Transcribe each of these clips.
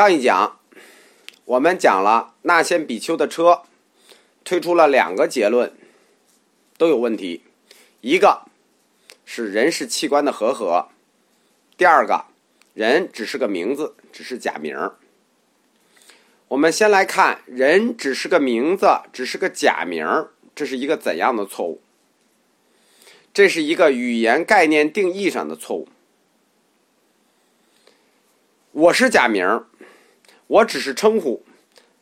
上一讲我们讲了那先比丘的车，推出了两个结论，都有问题。一个是人是器官的合合，第二个人只是个名字，只是假名儿。我们先来看，人只是个名字，只是个假名儿，这是一个怎样的错误？这是一个语言概念定义上的错误。我是假名儿，我只是称呼，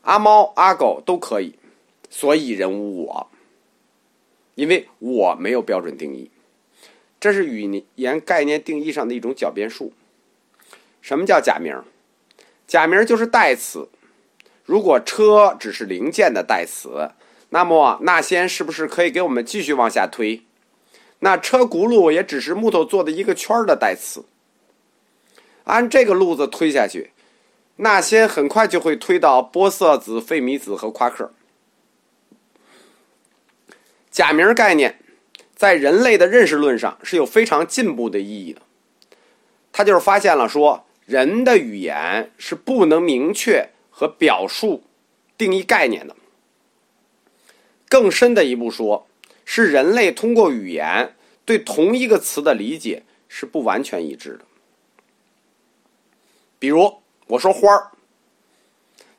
阿猫阿狗都可以，所以人无我，因为我没有标准定义，这是语言概念定义上的一种狡辩术。什么叫假名？假名就是代词。如果车只是零件的代词，那么那先是不是可以给我们继续往下推？那车轱辘也只是木头做的一个圈的代词。按这个路子推下去，那些很快就会推到玻色子、费米子和夸克。假名概念在人类的认识论上是有非常进步的意义的。他就是发现了说，人的语言是不能明确。和表述定义概念的，更深的一步说，是人类通过语言对同一个词的理解是不完全一致的。比如我说花儿，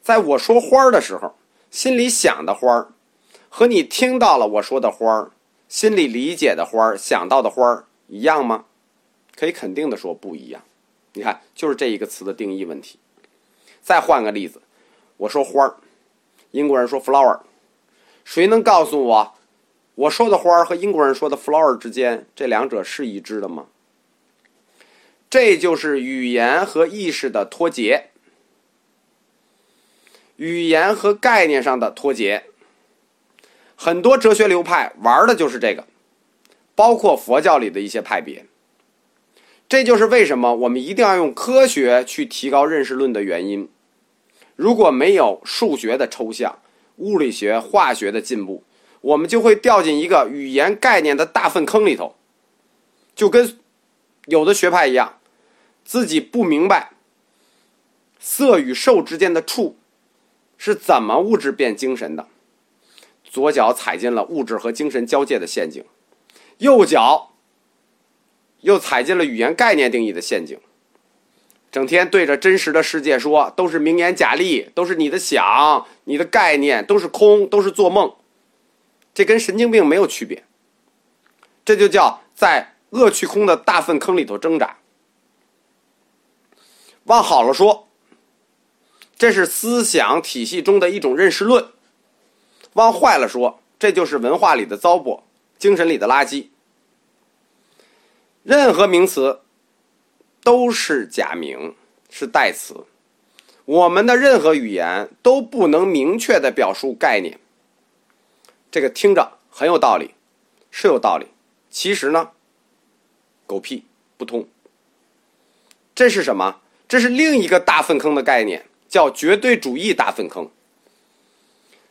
在我说花儿的时候，心里想的花儿，和你听到了我说的花儿，心里理解的花儿，想到的花儿一样吗？可以肯定的说不一样。你看，就是这一个词的定义问题。再换个例子。我说花儿，英国人说 flower，谁能告诉我，我说的花儿和英国人说的 flower 之间这两者是一致的吗？这就是语言和意识的脱节，语言和概念上的脱节。很多哲学流派玩的就是这个，包括佛教里的一些派别。这就是为什么我们一定要用科学去提高认识论的原因。如果没有数学的抽象、物理学、化学的进步，我们就会掉进一个语言概念的大粪坑里头，就跟有的学派一样，自己不明白色与受之间的触是怎么物质变精神的，左脚踩进了物质和精神交界的陷阱，右脚又踩进了语言概念定义的陷阱。整天对着真实的世界说，都是名言假例，都是你的想，你的概念都是空，都是做梦，这跟神经病没有区别。这就叫在恶趣空的大粪坑里头挣扎。往好了说，这是思想体系中的一种认识论；往坏了说，这就是文化里的糟粕，精神里的垃圾。任何名词。都是假名，是代词。我们的任何语言都不能明确的表述概念。这个听着很有道理，是有道理。其实呢，狗屁不通。这是什么？这是另一个大粪坑的概念，叫绝对主义大粪坑。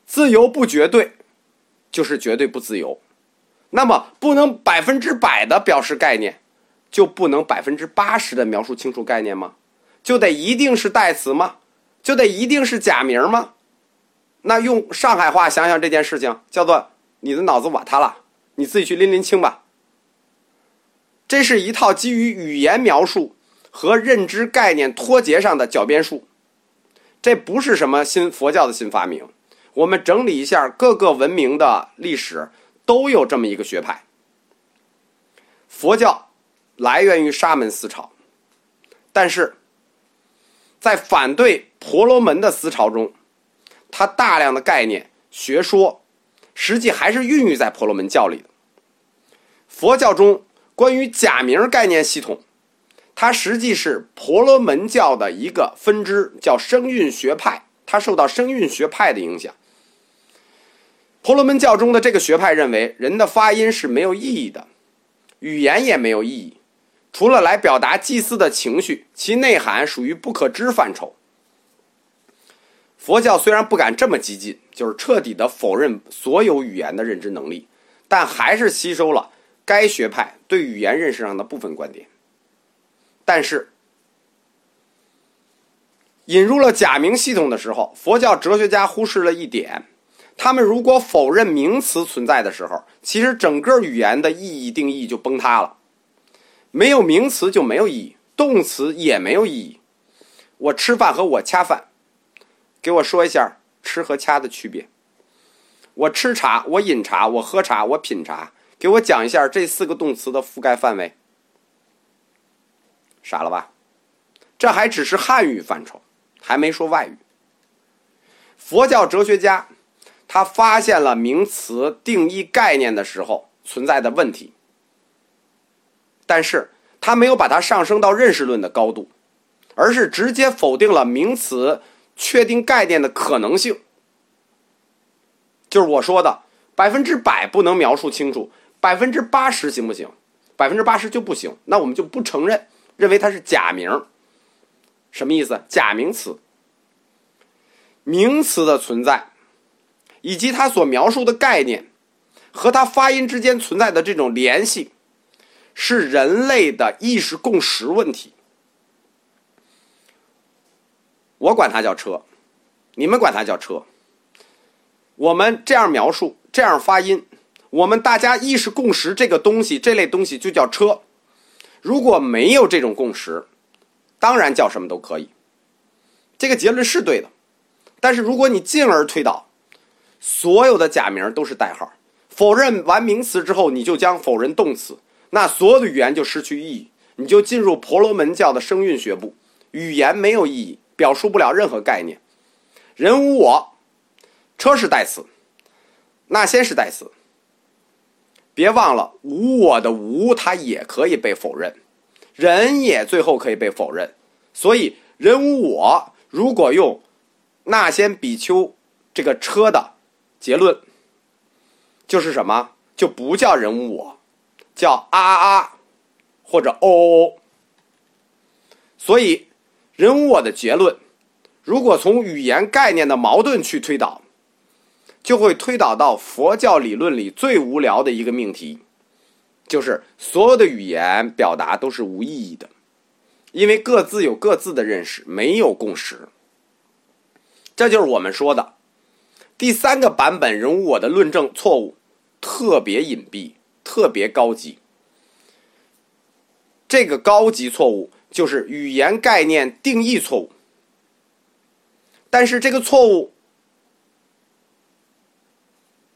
自由不绝对，就是绝对不自由。那么不能百分之百的表示概念。就不能百分之八十的描述清楚概念吗？就得一定是代词吗？就得一定是假名吗？那用上海话想想这件事情，叫做你的脑子瓦塌了，你自己去拎拎清吧。这是一套基于语言描述和认知概念脱节上的狡辩术，这不是什么新佛教的新发明。我们整理一下各个文明的历史，都有这么一个学派，佛教。来源于沙门思潮，但是在反对婆罗门的思潮中，它大量的概念学说，实际还是孕育在婆罗门教里的。佛教中关于假名概念系统，它实际是婆罗门教的一个分支，叫声韵学派。它受到声韵学派的影响。婆罗门教中的这个学派认为，人的发音是没有意义的，语言也没有意义。除了来表达祭祀的情绪，其内涵属于不可知范畴。佛教虽然不敢这么激进，就是彻底的否认所有语言的认知能力，但还是吸收了该学派对语言认识上的部分观点。但是，引入了假名系统的时候，佛教哲学家忽视了一点：他们如果否认名词存在的时候，其实整个语言的意义定义就崩塌了。没有名词就没有意义，动词也没有意义。我吃饭和我掐饭，给我说一下吃和掐的区别。我吃茶，我饮茶，我喝茶，我品茶，给我讲一下这四个动词的覆盖范围。傻了吧？这还只是汉语范畴，还没说外语。佛教哲学家他发现了名词定义概念的时候存在的问题，但是他没有把它上升到认识论的高度，而是直接否定了名词确定概念的可能性。就是我说的百分之百不能描述清楚，百分之八十行不行？百分之八十就不行，那我们就不承认，认为它是假名。什么意思？假名词。名词的存在，以及它所描述的概念，和它发音之间存在的这种联系，是人类的意识共识问题。我管它叫车，你们管它叫车。我们这样描述，这样发音，我们大家意识共识这个东西，这类东西就叫车。如果没有这种共识，当然叫什么都可以。这个结论是对的。但是如果你进而推导，所有的假名都是代号，否认完名词之后，你就将否认动词，那所有的语言就失去意义，你就进入婆罗门教的声韵学部，语言没有意义，表述不了任何概念。人无我，车是代词，那先是代词。别忘了，无我的无，它也可以被否认，人也最后可以被否认。所以人无我，如果用。那先比丘这个车的结论就是什么？就不叫人无我，叫啊啊或者哦哦哦。所以人无我的结论，如果从语言概念的矛盾去推导，就会推导到佛教理论里最无聊的一个命题，就是所有的语言表达都是无意义的，因为各自有各自的认识，没有共识。这就是我们说的第三个版本人物我的论证错误，特别隐蔽，特别高级。这个高级错误就是语言概念定义错误。但是这个错误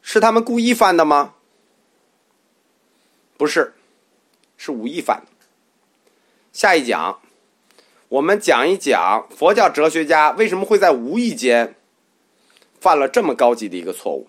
是他们故意犯的吗？不是，是无意犯的。下一讲。我们讲一讲佛教哲学家为什么会在无意间犯了这么高级的一个错误。